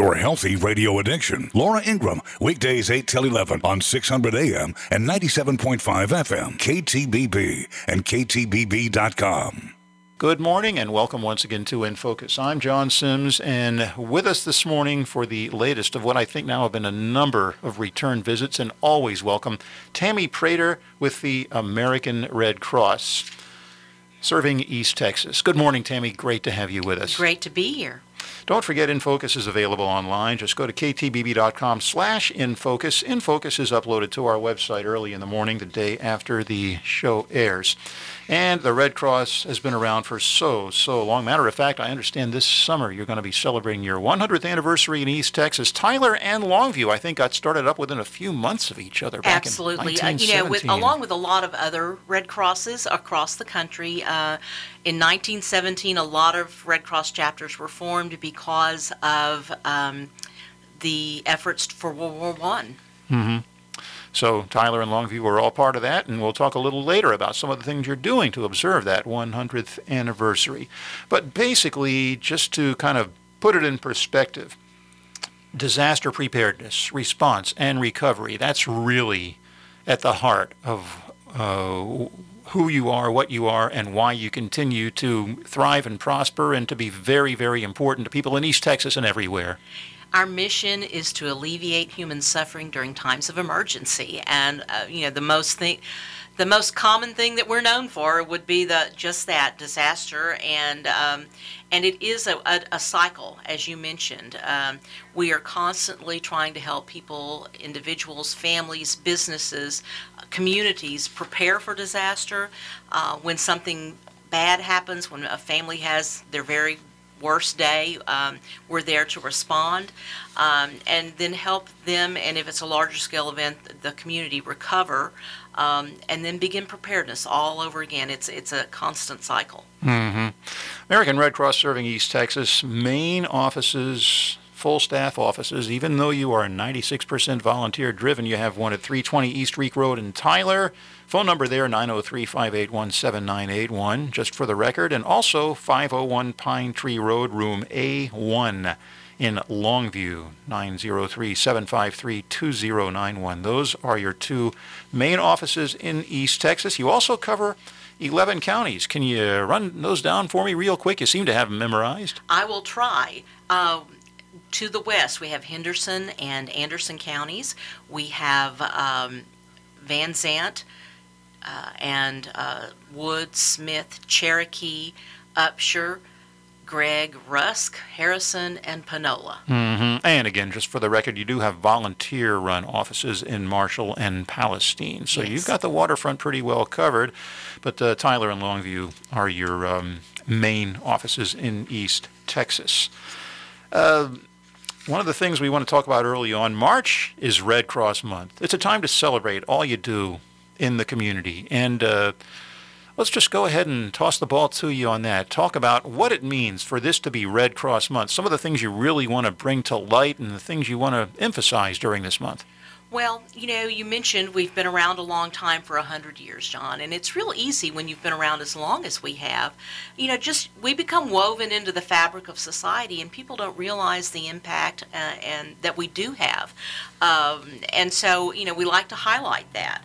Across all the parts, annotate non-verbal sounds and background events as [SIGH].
your healthy radio addiction. Laura Ingraham, weekdays 8 till 11 on 600 AM and 97.5 FM, KTBB and KTBB.com. Good morning and welcome once again to In Focus. I'm John Sims, and with us this morning for the latest of what I think now have been a number of return visits, and always welcome Tammy Prater with the American Red Cross, serving East Texas. Good morning, Tammy. Great to have you with us. Great to be here. Don't forget InFocus is available online. Just go to ktbb.com slash InFocus. InFocus is uploaded to our website early in the morning, the day after the show airs. And the Red Cross has been around for so, so long. Matter of fact, I understand this summer you're going to be celebrating your 100th anniversary in East Texas. Tyler and Longview, I think, got started up within a few months of each other. Back Absolutely. In uh, you know, with, along with a lot of other Red Crosses across the country. Uh, in 1917, a lot of Red Cross chapters were formed because of um, the efforts for World War One. Mm-hmm. So Tyler and Longview are all part of that, and we'll talk a little later about some of the things you're doing to observe that 100th anniversary. But basically, just to kind of put it in perspective, disaster preparedness, response, and recovery, that's really at the heart of uh, who you are, what you are, and why you continue to thrive and prosper and to be very, very important to people in East Texas and everywhere. Our mission is to alleviate human suffering during times of emergency, and uh, you know the most thing, the most common thing that we're known for would be the just that disaster, and um, and it is a, a, a, cycle, as you mentioned. Um, we are constantly trying to help people, individuals, families, businesses, communities prepare for disaster. Uh, when something bad happens, when a family has their very worst day, um, we're there to respond um, and then help them, and if it's a larger scale event, the community recover um, and then begin preparedness all over again. It's, it's a constant cycle. Mm-hmm. American Red Cross serving East Texas, main offices full staff offices. Even though you are 96% volunteer driven, you have one at 320 East Rieck Road in Tyler. Phone number there 903 581 7981, just for the record. And also 501 Pine Tree Road, room A1 in Longview, 903 753 2091. Those are your two main offices in East Texas. You also cover 11 counties. Can you run those down for me real quick? You seem to have them memorized. I will try. Uh, to the west, we have Henderson and Anderson counties. We have um, Van Zandt uh, and uh, Wood, Smith, Cherokee, Upshur, Gregg, Rusk, Harrison, and Panola. Mm-hmm. And again, just for the record, you do have volunteer run offices in Marshall and Palestine. So yes. you've got the waterfront pretty well covered. But uh, Tyler and Longview are your um, main offices in East Texas. Uh, one of the things we want to talk about early on, March is Red Cross Month. It's a time to celebrate all you do in the community. And uh, let's just go ahead and toss the ball to you on that. Talk about what it means for this to be Red Cross Month, some of the things you really want to bring to light and the things you want to emphasize during this month. Well, you know, you mentioned we've been around a long time for a hundred years, John, and it's real easy when you've been around as long as we have. You know, just we become woven into the fabric of society, and people don't realize the impact uh, and that we do have. Um, and so, you know, we like to highlight that.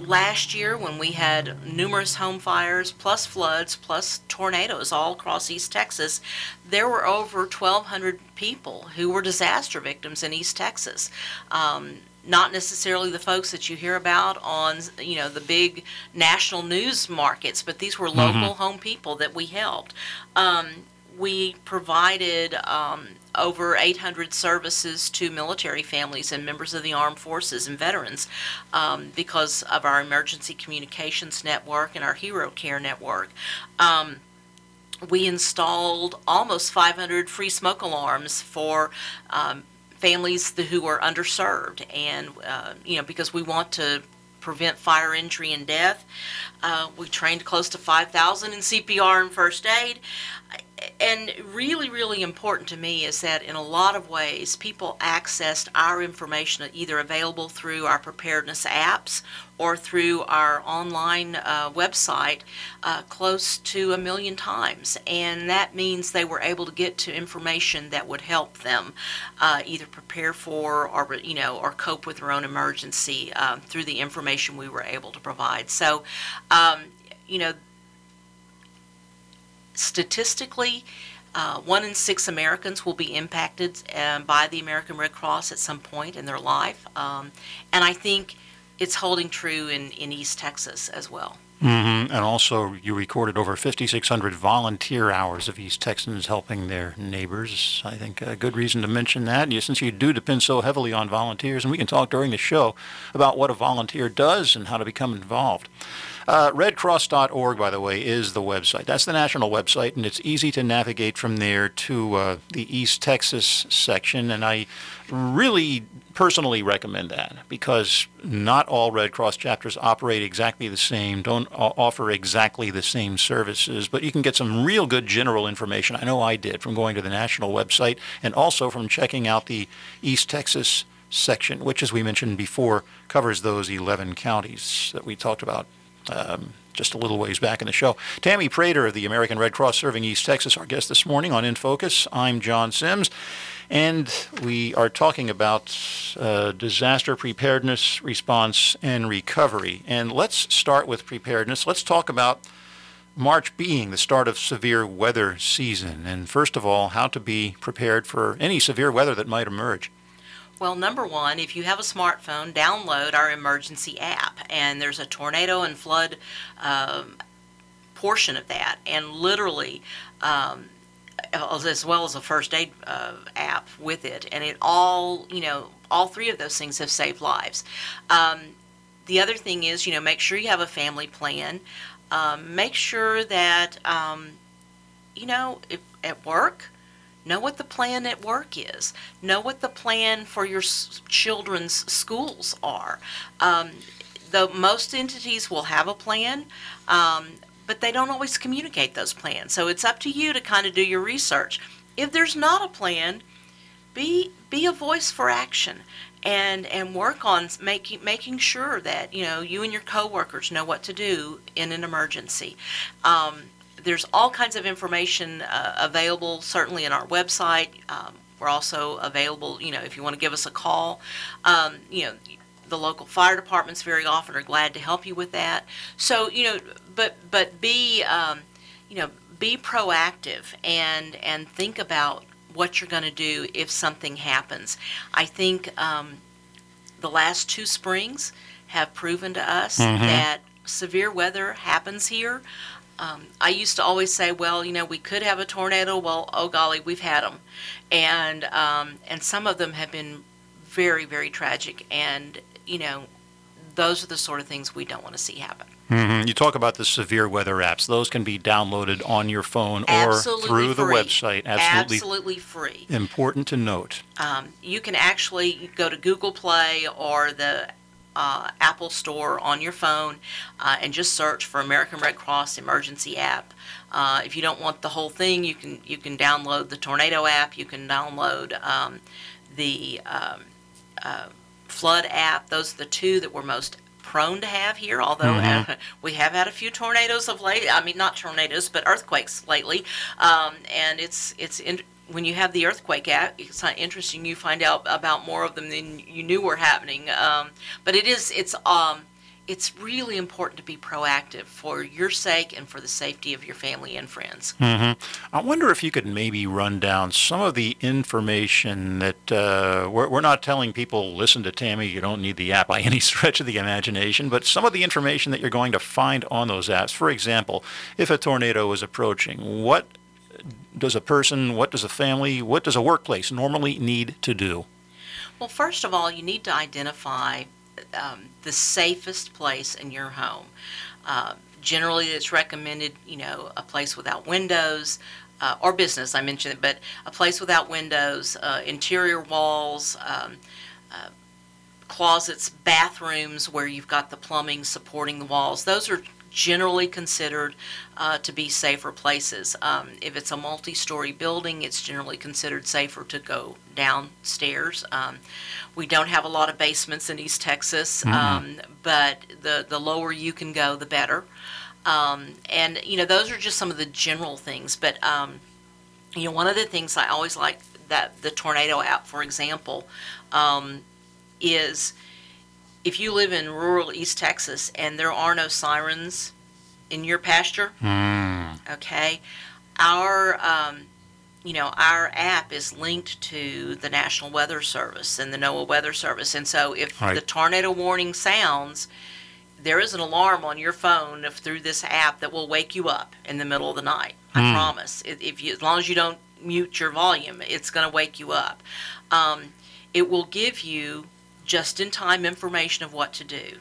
Last year, when we had numerous home fires, plus floods, plus tornadoes all across East Texas, there were over 1,200 people who were disaster victims in East Texas. Um, not necessarily the folks that you hear about on you know the big national news markets, but these were local mm-hmm. home people that we helped. Um, we provided um, over 800 services to military families and members of the armed forces and veterans um, because of our emergency communications network and our hero care network um, we installed almost 500 free smoke alarms for um, families who are underserved, and uh, you know because we want to prevent fire injury and death. Uh, we trained close to 5,000 in CPR and first aid. And really, really important to me is that in a lot of ways, people accessed our information either available through our preparedness apps or through our online uh, website uh, close to a million times. And that means they were able to get to information that would help them uh, either prepare for or, you know, or cope with their own emergency um, through the information we were able to provide. So, um, you know, statistically, uh, one in six Americans will be impacted um, by the American Red Cross at some point in their life. Um, and I think it's holding true in, in East Texas as well. Mm-hmm. And also, you recorded over 5,600 volunteer hours of East Texans helping their neighbors. I think a good reason to mention that, since you do depend so heavily on volunteers, and we can talk during the show about what a volunteer does and how to become involved. Uh, RedCross.org, by the way, is the website. That's the national website, and it's easy to navigate from there to uh, the East Texas section. And I really personally recommend that because not all Red Cross chapters operate exactly the same, don't offer exactly the same services, but you can get some real good general information. I know I did from going to the national website and also from checking out the East Texas section, which, as we mentioned before, covers those 11 counties that we talked about um, just a little ways back in the show. Tammy Prater of the American Red Cross serving East Texas, our guest this morning on In Focus. I'm John Sims, and we are talking about uh, disaster preparedness, response, and recovery. And let's start with preparedness. Let's talk about March being the start of severe weather season. And first of all, how to be prepared for any severe weather that might emerge. Well, number one, if you have a smartphone, download our emergency app, and there's a tornado and flood um, portion of that, and literally. Um, as well as a first aid uh, app with it, and it all, you know, all three of those things have saved lives. Um, the other thing is, you know, make sure you have a family plan. Um, make sure that, um, you know, if at work, Know what the plan at work is. Know what the plan for your children's schools are. Um, the most entities will have a plan, um, but they don't always communicate those plans. So it's up to you to kind of do your research. If there's not a plan, be be a voice for action and and work on making making sure that you know you and your coworkers know what to do in an emergency. Um, there's all kinds of information uh, available, certainly in our website. Um, we're also available, you know, if you want to give us a call. Um, you know, the local fire departments very often are glad to help you with that. So, you know, but but be, um, you know, be proactive and and think about what you're going to do if something happens. I think um, the last two springs have proven to us mm-hmm. that severe weather happens here. Um, I used to always say, well, you know, we could have a tornado. Well, oh golly, we've had them, and um, and some of them have been very, very tragic. And you know, those are the sort of things we don't want to see happen. Mm-hmm. You talk about the severe weather apps; those can be downloaded on your phone Absolutely or through free. the website. Absolutely, Absolutely free. Important to note. Um, you can actually go to Google Play or the uh, Apple Store on your phone uh, and just search for American Red Cross Emergency App. Uh, if you don't want the whole thing, you can you can download the Tornado app. You can download um, the um, uh, Flood app. Those are the two that we're most prone to have here. Although mm-hmm. [LAUGHS] we have had a few tornadoes of late. I mean, not tornadoes, but earthquakes lately. Um, and it's it's in, when you have the earthquake app, it's not interesting. You find out about more of them than you knew were happening. Um, but it is it's um, it's really important to be proactive for your sake and for the safety of your family and friends. Mm-hmm. I wonder if you could maybe run down some of the information that uh, we're, we're not telling people, listen to Tammy, you don't need the app by [LAUGHS] any stretch of the imagination, but some of the information that you're going to find on those apps. For example, if a tornado is approaching, what does a person, what does a family, what does a workplace normally need to do? Well, first of all, you need to identify um, the safest place in your home. Uh, generally, it's recommended, you know, a place without windows. Uh, or business, I mentioned it, but a place without windows, uh, interior walls, um, uh, closets, bathrooms where you've got the plumbing supporting the walls. Those are generally considered uh, to be safer places. Um, if it's a multi-story building, it's generally considered safer to go downstairs. Um, we don't have a lot of basements in East Texas, um, but the the lower you can go, the better. Um, and you know, those are just some of the general things. But um, you know, one of the things I always like that the tornado app, for example, um, is if you live in rural East Texas and there are no sirens in your pasture, okay, our um, you know our app is linked to the National Weather Service and the NOAA Weather Service, and so if Right. the tornado warning sounds, there is an alarm on your phone if, through this app that will wake you up in the middle of the night. I promise. If if you, as long as you don't mute your volume, it's going to wake you up. Um, it will give you just-in-time information of what to do.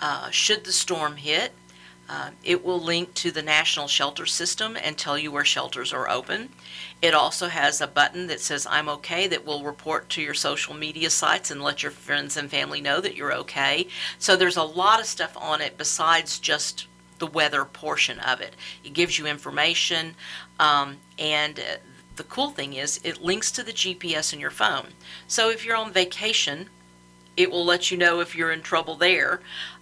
Uh, should the storm hit, uh, it will link to the national shelter system and tell you where shelters are open. It also has a button that says I'm okay that will report to your social media sites and let your friends and family know that you're okay. So there's a lot of stuff on it besides just the weather portion of it. It gives you information, um, and uh, the cool thing is it links to the GPS in your phone. So if you're on vacation, it will let you know if you're in trouble there.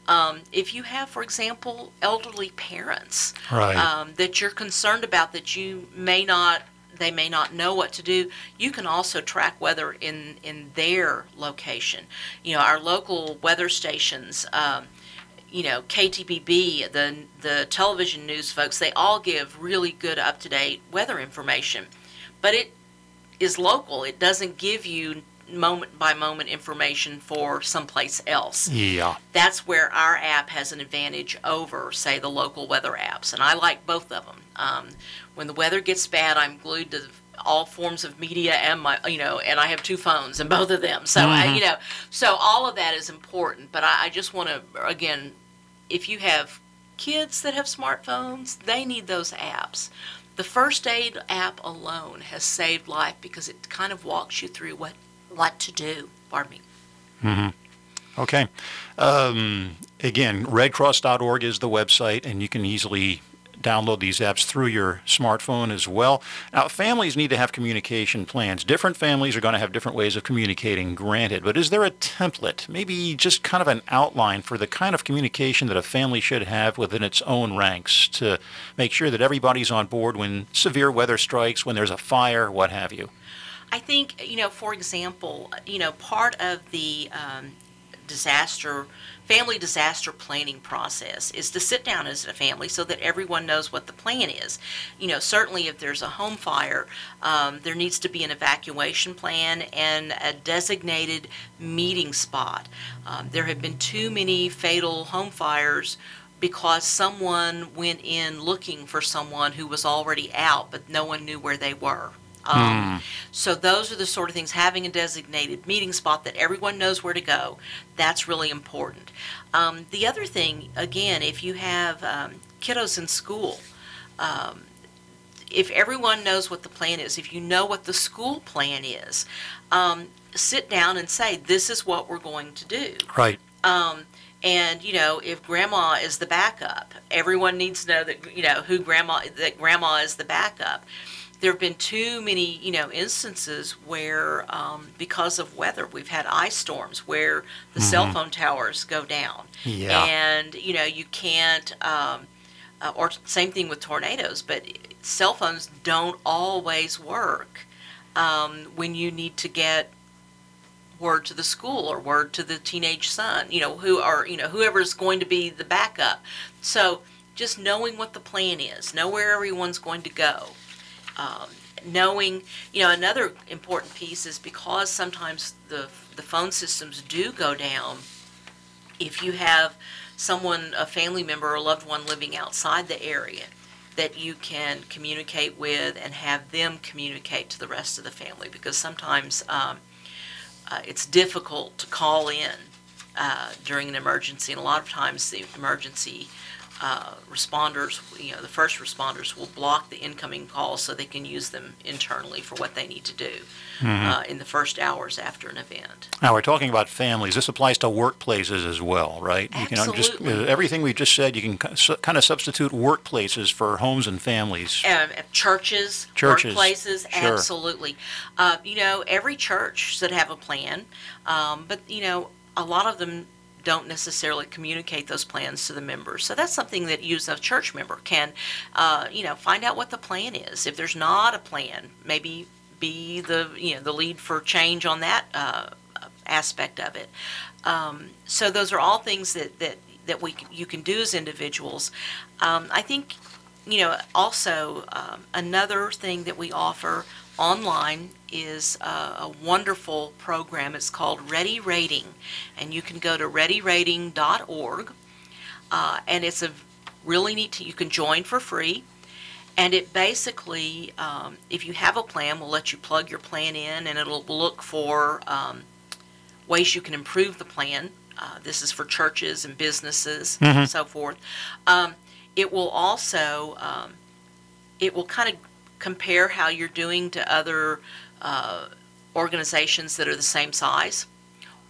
Um, if you have, for example, elderly parents Right. um, that you're concerned about that you may not they may not know what to do you can also track weather in in their location you know our local weather stations um, you know KTBB the the television news folks they all give really good up to date weather information but it is local it doesn't give you moment by moment information for someplace else yeah. that's where our app has an advantage over, say, the local weather apps. And I like both of them. Um, when the weather gets bad, I'm glued to all forms of media and my, you know, and I have two phones and both of them. So, I, you know, so all of that is important. But I, I just want to, again, if you have kids that have smartphones, they need those apps. The first aid app alone has saved life because it kind of walks you through what what to do. Pardon me. Okay. Um, again, redcross.org is the website, and you can easily download these apps through your smartphone as well. Now, families need to have communication plans. Different families are going to have different ways of communicating, granted, but is there a template, maybe just kind of an outline for the kind of communication that a family should have within its own ranks to make sure that everybody's on board when severe weather strikes, when there's a fire, what have you? I think, you know, for example, you know, part of the um, disaster, family disaster planning process is to sit down as a family so that everyone knows what the plan is. You know, certainly if there's a home fire, um, there needs to be an evacuation plan and a designated meeting spot. Um, there have been too many fatal home fires because someone went in looking for someone who was already out, but no one knew where they were. Um, So those are the sort of things. Having a designated meeting spot that everyone knows where to go, that's really important. Um, the other thing, again, if you have um, kiddos in school, um, if everyone knows what the plan is, if you know what the school plan is, um, sit down and say, "This is what we're going to do." Right. Um, and you know, if grandma is the backup, everyone needs to know that you know who grandma that grandma is the backup. There have been too many, you know, instances where, um, because of weather, we've had ice storms where the cell phone towers go down, Yeah. and you know you can't. Um, uh, or same thing with tornadoes, but cell phones don't always work um, when you need to get word to the school or word to the teenage son, you know, who are, you know, whoever's going to be the backup. So just knowing what the plan is, know where everyone's going to go. Um, knowing, you know, another important piece is because sometimes the, the phone systems do go down, if you have someone, a family member or loved one living outside the area, that you can communicate with and have them communicate to the rest of the family because sometimes um, uh, it's difficult to call in uh, during an emergency, and a lot of times the emergency uh, responders, you know, the first responders will block the incoming calls so they can use them internally for what they need to do uh, in the first hours after an event. Now we're talking about families. This applies to workplaces as well, right? You can just Absolutely. uh, everything we just said. You can kind of substitute workplaces for homes and families. Uh, churches, Churches, workplaces, sure. absolutely. Uh, you know, every church should have a plan, um, but you know, a lot of them don't necessarily communicate those plans to the members. So that's something that you, as a church member, can, uh, you know, find out what the plan is. If there's not a plan, maybe be the you know the lead for change on that uh, aspect of it. Um, so those are all things that that that we you can do as individuals. Um, I think you know also um, another thing that we offer online is uh, a wonderful program. It's called Ready Rating, and you can go to readyrating.org, uh, and it's a really neat. You can join for free. And it basically, um, if you have a plan, will let you plug your plan in, and it'll look for um, ways you can improve the plan. Uh, this is for churches and businesses, and so forth. Um, it will also, um, it will kind of compare how you're doing to other uh, organizations that are the same size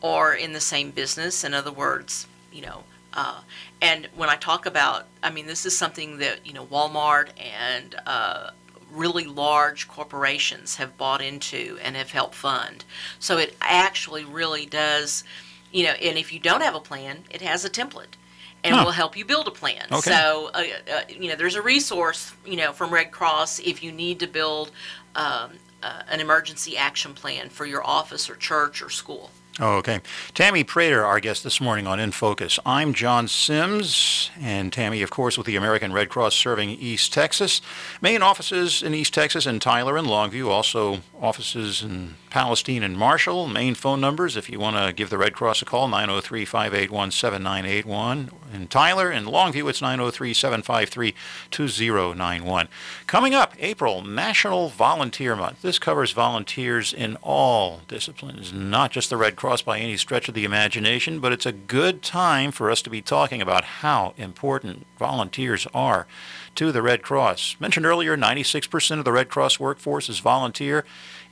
or in the same business. In other words, you know, uh, and when I talk about, I mean, this is something that, you know, Walmart and uh, really large corporations have bought into and have helped fund. So it actually really does, you know, and if you don't have a plan, it has a template and Huh. will help you build a plan. Okay. So, uh, uh, you know, there's a resource, you know, from Red Cross if you need to build um, uh, an emergency action plan for your office or church or school. Oh, okay. Tammy Prater, our guest this morning on In Focus. I'm John Sims, and Tammy, of course, with the American Red Cross serving East Texas. Main offices in East Texas and Tyler and Longview, also offices in Palestine and Marshall. Main phone numbers, if you want to give the Red Cross a call, 903 581 7981. In Tyler and Longview, it's 903 753 2091. Coming up, April, National Volunteer Month. This covers volunteers in all disciplines, not just the Red Cross by any stretch of the imagination, but it's a good time for us to be talking about how important volunteers are to the Red Cross. Mentioned earlier, 96% of the Red Cross workforce is volunteer,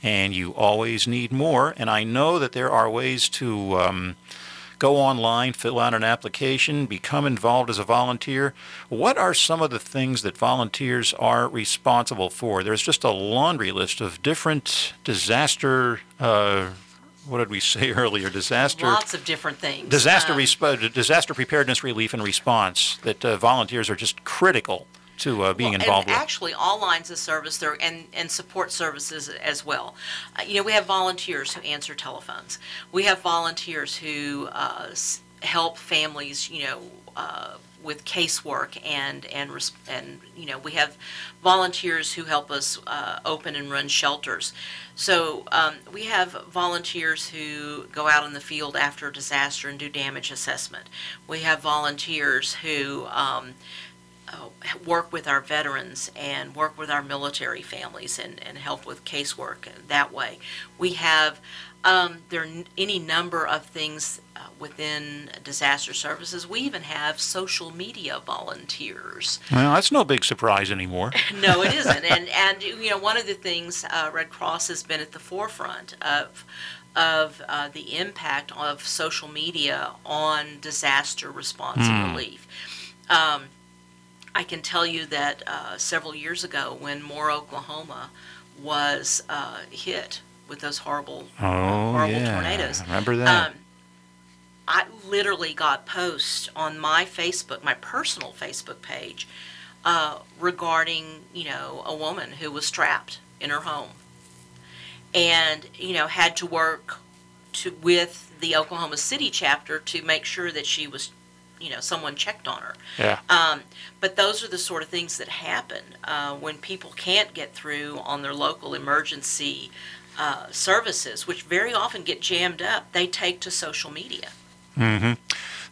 and you always need more. And I know that there are ways to. Um, go online, fill out an application, become involved as a volunteer. What are some of the things that volunteers are responsible for? There's just a laundry list of different disaster. Uh, what did we say [LAUGHS] earlier? Disaster. Lots of different things. Disaster, Um, resp- disaster preparedness, relief, and response that uh, volunteers are just critical to uh, being Well, involved and with. actually, all lines of service there and and support services as well. Uh, you know, we have volunteers who answer telephones. We have volunteers who uh, s- help families. You know. With casework and and and you know we have volunteers who help us uh, open and run shelters. So um, we have volunteers who go out in the field after a disaster and do damage assessment. We have volunteers who um, uh, work with our veterans and work with our military families and, and help with casework that way. We have um, there are any number of things uh, within disaster services. We even have social media volunteers. well, that's no big surprise anymore. [LAUGHS] No, it [LAUGHS] isn't. And and you know, one of the things uh, Red Cross has been at the forefront of of uh, the impact of social media on disaster response and relief. Um, I can tell you that uh, several years ago, when Moore, Oklahoma, was uh, hit with those horrible Oh, horrible yeah. tornadoes. Remember that? Um, I literally got posts on my Facebook, my personal Facebook page, uh, regarding you know a woman who was trapped in her home, and you know had to work to with the Oklahoma City chapter to make sure that she was, you know, someone checked on her. yeah. Um, but those are the sort of things that happen uh, when people can't get through on their local emergency uh, services, which very often get jammed up. They take to social media. hmm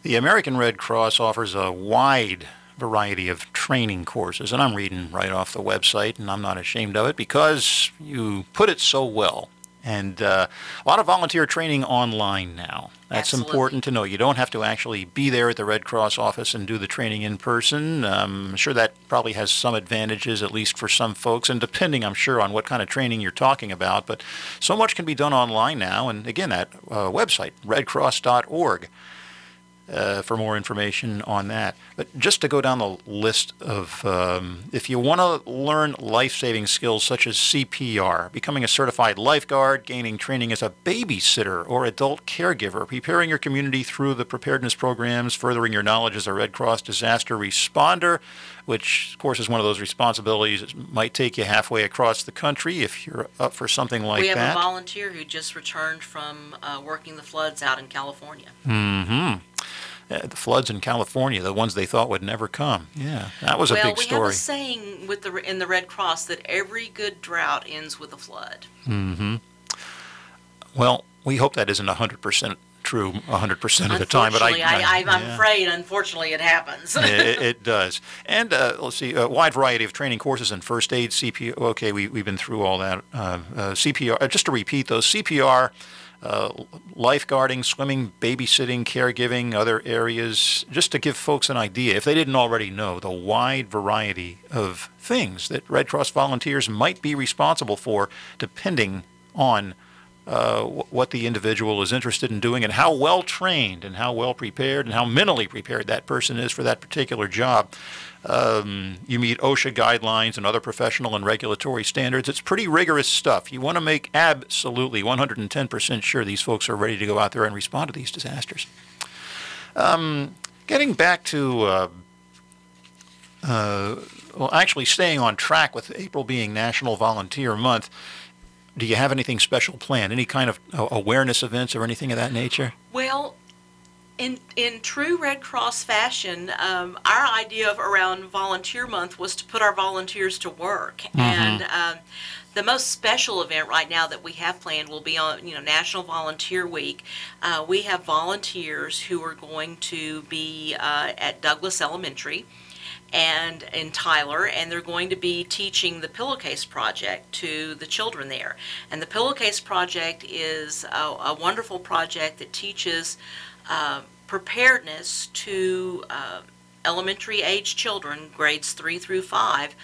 The American Red Cross offers a wide variety of training courses, and I'm reading right off the website, and I'm not ashamed of it because you put it so well. And uh, a lot of volunteer training online now. That's Absolutely. important to know. You don't have to actually be there at the Red Cross office and do the training in person. Um, I'm sure that probably has some advantages, at least for some folks, and depending, I'm sure, on what kind of training you're talking about. But so much can be done online now. And again, that uh, website, redcross.org uh, for more information on that. But just to go down the list of, um, if you want to learn life-saving skills such as CPR, becoming a certified lifeguard, gaining training as a babysitter or adult caregiver, preparing your community through the preparedness programs, furthering your knowledge as a Red Cross disaster responder, which of course is one of those responsibilities that might take you halfway across the country if you're up for something like that. we have that. a volunteer who just returned from uh, working the floods out in California. Mm-hmm. Uh, the floods in California, the ones they thought would never come. Yeah, that was a well, big we story. have a saying with the in the Red Cross that every good drought ends with a flood. Mm-hmm. Well, we hope that isn't 100% true 100% of the time, but I, I, I I'm yeah. afraid, unfortunately, it happens. it, [LAUGHS] it does. And uh, let's see, a wide variety of training courses in first aid, CPR. Okay, we, we've been through all that. Uh, uh, CPR, uh, just to repeat those, CPR, uh, lifeguarding, swimming, babysitting, caregiving, other areas, just to give folks an idea, if they didn't already know, the wide variety of things that Red Cross volunteers might be responsible for depending on uh, what the individual is interested in doing and how well trained and how well prepared and how mentally prepared that person is for that particular job. Um, you meet OSHA guidelines and other professional and regulatory standards. It's pretty rigorous stuff. You want to make absolutely 110% sure these folks are ready to go out there and respond to these disasters. Um, getting back to uh, uh, well, actually staying on track with April being National Volunteer Month, do you have anything special planned? Any kind of uh, awareness events or anything of that nature? Well, in in true Red Cross fashion, um, our idea of around Volunteer Month was to put our volunteers to work, and um, the most special event right now that we have planned will be on you know National Volunteer Week. Uh, we have volunteers who are going to be uh, at Douglas Elementary and in Tyler, and they're going to be teaching the Pillowcase Project to the children there. And the Pillowcase Project is a, a wonderful project that teaches uh, preparedness to uh, elementary age children, grades three through five,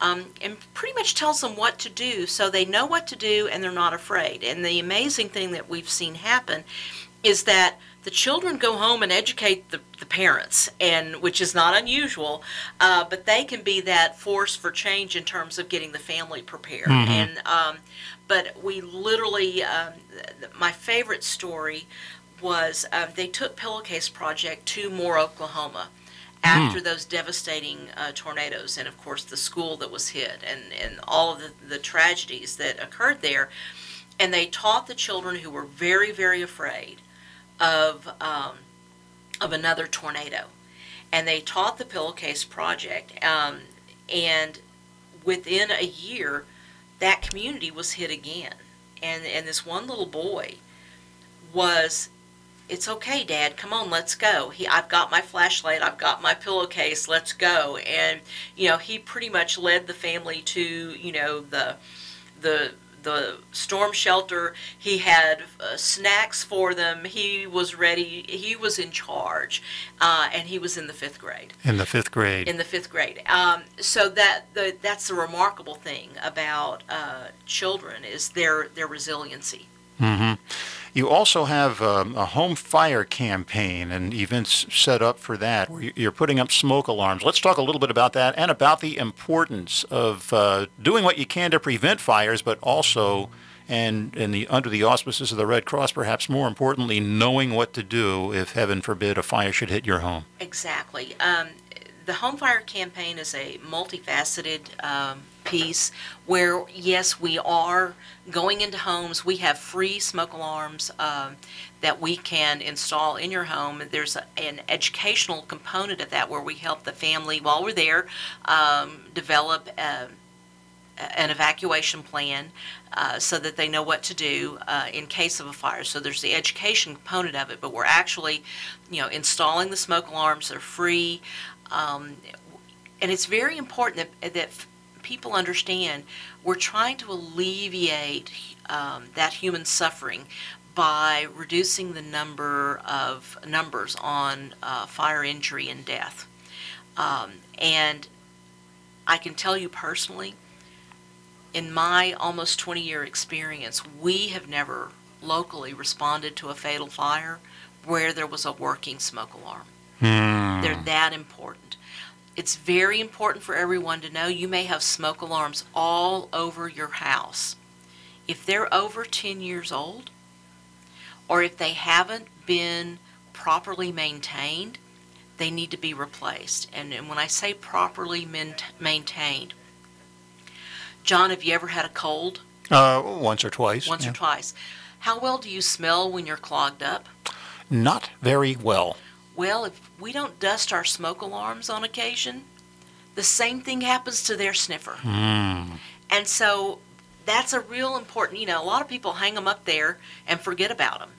um, and pretty much tells them what to do so they know what to do and they're not afraid. And the amazing thing that we've seen happen is that the children go home and educate the, the parents, and which is not unusual, uh, but they can be that force for change in terms of getting the family prepared. And um, but we literally, um, th- my favorite story was um, they took Pillowcase Project to Moore, Oklahoma. After those devastating uh, tornadoes, and of course the school that was hit, and, and all of the, the tragedies that occurred there, and they taught the children who were very, very afraid of um, of another tornado, and they taught the Pillowcase Project. Um, and within a year, that community was hit again, and and this one little boy was. It's okay, Dad. Come on, let's go. He, I've got my flashlight. I've got my pillowcase. Let's go. And you know, he pretty much led the family to you know the the the storm shelter. He had uh, snacks for them. He was ready. He was in charge, uh, and he was in the fifth grade. In the fifth grade. In the fifth grade. Um, so that the, that's the remarkable thing about uh, children is their their resiliency. hmm You also have um, a home fire campaign and events set up for that, where you- you're putting up smoke alarms. Let's talk a little bit about that and about the importance of uh, doing what you can to prevent fires, but also, and in the under the auspices of the Red Cross, perhaps more importantly, knowing what to do if, heaven forbid, a fire should hit your home. Exactly. Um, the Home Fire campaign is a multifaceted um, piece where, yes, we are going into homes. We have free smoke alarms um, that we can install in your home. There's a, an educational component of that where we help the family while we're there um, develop a, an evacuation plan uh, so that they know what to do uh, in case of a fire. So there's the education component of it, but we're actually, you know, installing the smoke alarms. They're free, um, and it's very important that that people understand we're trying to alleviate um, that human suffering by reducing the number of numbers on uh, fire injury and death. Um, and I can tell you personally, in my almost 20 year experience, we have never locally responded to a fatal fire where there was a working smoke alarm. Hmm. They're that important. It's very important for everyone to know you may have smoke alarms all over your house. If they're over 10 years old, or if they haven't been properly maintained, they need to be replaced. And, and when I say properly main- maintained, John, have you ever had a cold? Uh, once or twice. Once yeah. or twice. How well do you smell when you're clogged up? Not very well. Well, if we don't dust our smoke alarms on occasion, the same thing happens to their sniffer. Hmm. And so that's a real important, you know, a lot of people hang them up there and forget about them.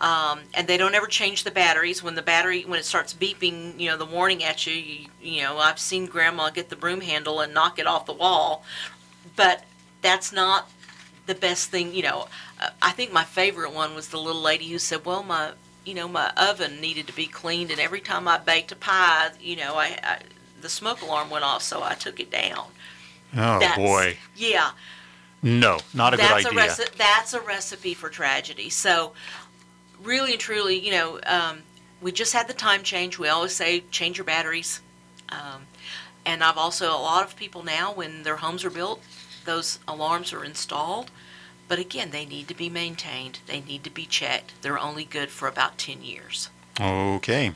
Um, and they don't ever change the batteries. When the battery, when it starts beeping, you know, the warning at you, you, you know, I've seen grandma get the broom handle and knock it off the wall. But that's not the best thing, you know. Uh, I think my favorite one was the little lady who said, well, my, you know, my oven needed to be cleaned, and every time I baked a pie, you know, I, I the smoke alarm went off, so I took it down. Oh That's- boy. Yeah, No, not a that's good a idea. reci- that's a recipe for tragedy. So, really and truly, you know, um, we just had the time change. We always say change your batteries. Um, and I've also a lot of people now when their homes are built, those alarms are installed. But again, they need to be maintained. They need to be checked. They're only good for about 10 years. Okay.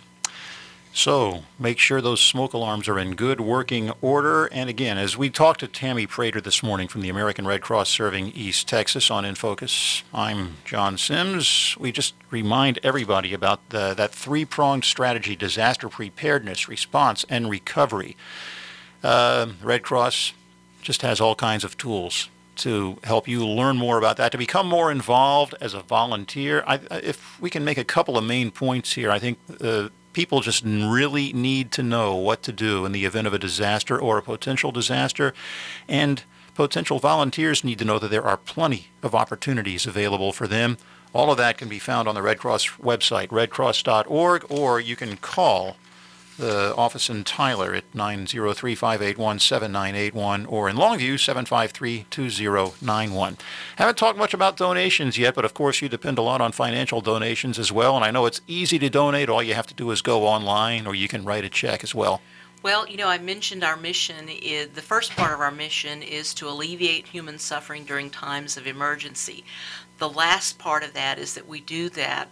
So make sure those smoke alarms are in good working order. And again, as we talked to Tammy Prater this morning from the American Red Cross serving East Texas on In Focus, I'm John Sims. We just remind everybody about the, that three-pronged strategy, disaster preparedness, response, and recovery. Uh, Red Cross just has all kinds of tools to help you learn more about that, to become more involved as a volunteer. I, if we can make a couple of main points here, I think uh, people just really need to know what to do in the event of a disaster or a potential disaster. And potential volunteers need to know that there are plenty of opportunities available for them. All of that can be found on the Red Cross website, redcross.org, or you can call the office in Tyler at 903-581-7981 or in Longview 753-2091. Haven't talked much about donations yet, but of course you depend a lot on financial donations as well, and I know it's easy to donate. All you have to do is go online or you can write a check as well. Well, you know, I mentioned our mission is the first part of our mission is to alleviate human suffering during times of emergency. The last part of that is that we do that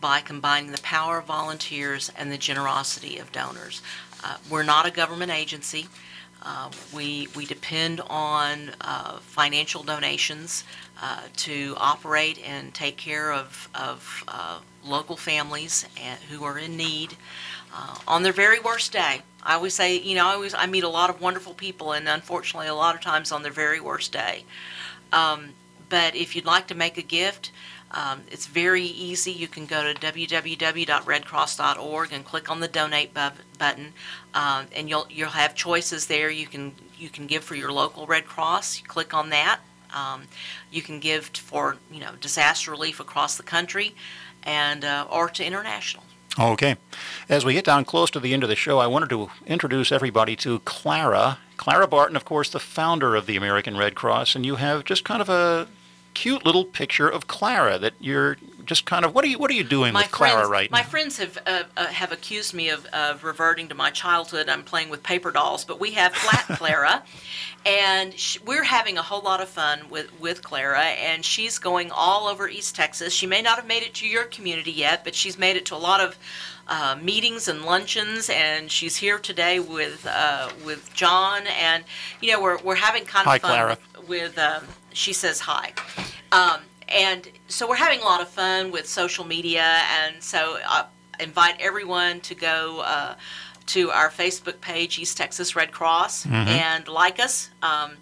by combining the power of volunteers and the generosity of donors. Uh, we're not a government agency. Uh, we, we depend on uh, financial donations uh, to operate and take care of, of uh, local families and, who are in need uh, on their very worst day. I always say, you know, I always I meet a lot of wonderful people, and unfortunately, a lot of times on their very worst day. Um, but if you'd like to make a gift, um, it's very easy. You can go to www.redcross.org and click on the donate bu- button, um, and you'll you'll have choices there. You can you can give for your local Red Cross. You click on that. Um, you can give for you know disaster relief across the country, and uh, or to international. Okay. As we get down close to the end of the show, I wanted to introduce everybody to Clara. Clara Barton, of course, the founder of the American Red Cross, and you have just kind of a cute little picture of Clara that you're just kind of what are you what are you doing with Clara right my now? friends have uh, uh, have accused me of, of reverting to my childhood. I'm playing with paper dolls, but we have Flat [LAUGHS] Clara, and sh- we're having a whole lot of fun with with Clara. And she's going all over East Texas. She may not have made it to your community yet, but she's made it to a lot of uh, meetings and luncheons. And she's here today with uh, with John. And you know, we're we're having kind of Hi, fun Clara. with. um, she says hi. Um, and so we're having a lot of fun with social media, and so I invite everyone to go uh, to our Facebook page, East Texas Red Cross, and like us. Um,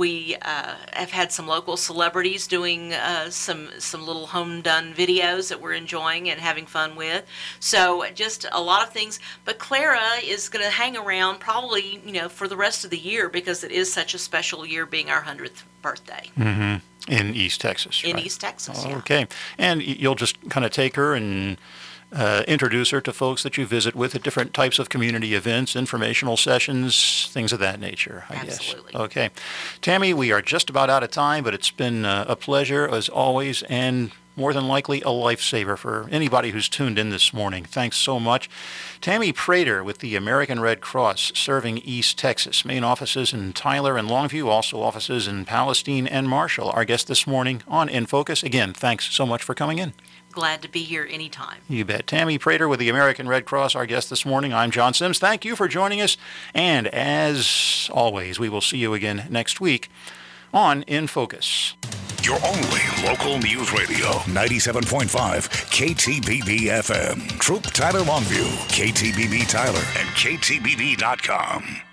We uh, have had some local celebrities doing uh, some some little home done videos that we're enjoying and having fun with. So just a lot of things. But Clara is going to hang around probably you know for the rest of the year because it is such a special year being our hundredth birthday. Mm-hmm. In East Texas. In right? East Texas. yeah. Okay. And you'll just kind of take her and uh, introduce her to folks that you visit with at different types of community events, informational sessions, things of that nature, I Absolutely. guess. Okay. Tammy, we are just about out of time, but it's been uh, a pleasure as always and more than likely a lifesaver for anybody who's tuned in this morning. Thanks so much. Tammy Prater with the American Red Cross serving East Texas. Main offices in Tyler and Longview, also offices in Palestine and Marshall. Our guest this morning on In Focus. Again, thanks so much for coming in. Glad to be here anytime. You bet. Tammy Prater with the American Red Cross, our guest this morning. I'm John Sims. Thank you for joining us. And as always, we will see you again next week on In Focus. Your only local news radio, 97.5 KTBB FM. Troup Tyler Longview, KTBB Tyler, and KTBB.com.